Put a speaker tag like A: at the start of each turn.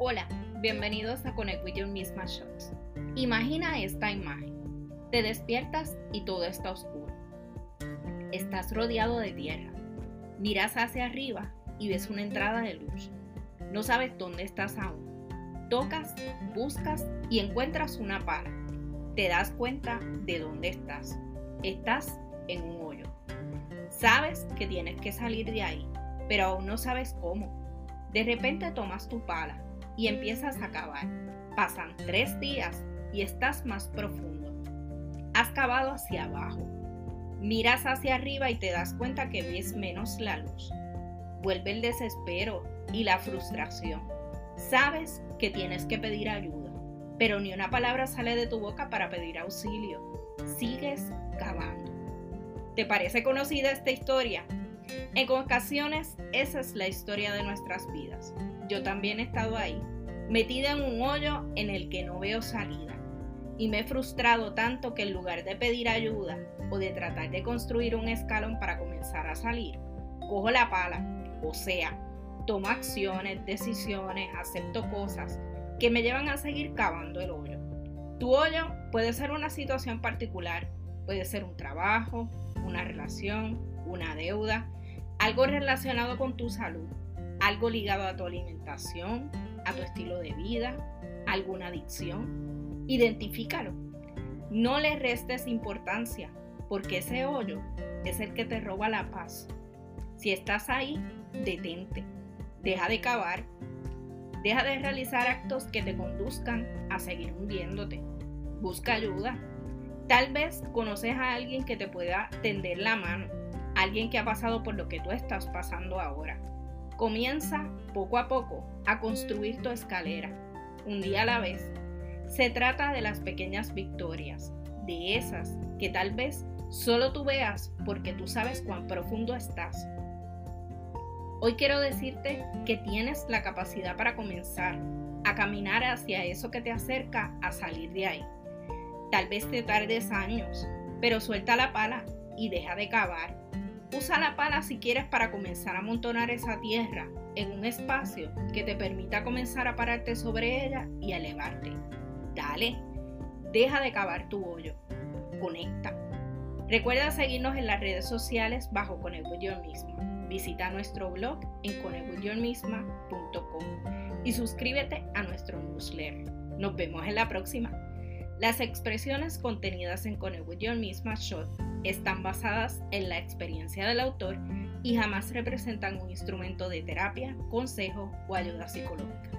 A: Hola, bienvenidos a Connect with Your Misma Shots. Imagina esta imagen. Te despiertas y todo está oscuro. Estás rodeado de tierra. Miras hacia arriba y ves una entrada de luz. No sabes dónde estás aún. Tocas, buscas y encuentras una pala. Te das cuenta de dónde estás. Estás en un hoyo. Sabes que tienes que salir de ahí, pero aún no sabes cómo. De repente tomas tu pala y empiezas a cavar. Pasan tres días y estás más profundo. Has cavado hacia abajo. Miras hacia arriba y te das cuenta que ves menos la luz. Vuelve el desespero y la frustración. Sabes que tienes que pedir ayuda, pero ni una palabra sale de tu boca para pedir auxilio. Sigues cavando. ¿Te parece conocida esta historia? En ocasiones esa es la historia de nuestras vidas. Yo también he estado ahí, metida en un hoyo en el que no veo salida. Y me he frustrado tanto que en lugar de pedir ayuda o de tratar de construir un escalón para comenzar a salir, cojo la pala, o sea, tomo acciones, decisiones, acepto cosas que me llevan a seguir cavando el hoyo. Tu hoyo puede ser una situación particular, puede ser un trabajo, una relación, una deuda, algo relacionado con tu salud, algo ligado a tu alimentación, a tu estilo de vida, alguna adicción. Identifícalo. No le restes importancia, porque ese hoyo es el que te roba la paz. Si estás ahí, detente. Deja de cavar. Deja de realizar actos que te conduzcan a seguir hundiéndote. Busca ayuda. Tal vez conoces a alguien que te pueda tender la mano, alguien que ha pasado por lo que tú estás pasando ahora. Comienza poco a poco a construir tu escalera, un día a la vez. Se trata de las pequeñas victorias, de esas que tal vez solo tú veas porque tú sabes cuán profundo estás. Hoy quiero decirte que tienes la capacidad para comenzar a caminar hacia eso que te acerca a salir de ahí. Tal vez te tardes años, pero suelta la pala y deja de cavar Usa la pala si quieres para comenzar a amontonar esa tierra en un espacio que te permita comenzar a pararte sobre ella y elevarte. Dale, deja de cavar tu hoyo. Conecta. Recuerda seguirnos en las redes sociales bajo Connect Misma. Visita nuestro blog en connectwithyourmisma.com y suscríbete a nuestro newsletter. Nos vemos en la próxima. Las expresiones contenidas en Connect Your Misma Shot están basadas en la experiencia del autor y jamás representan un instrumento de terapia, consejo o ayuda psicológica.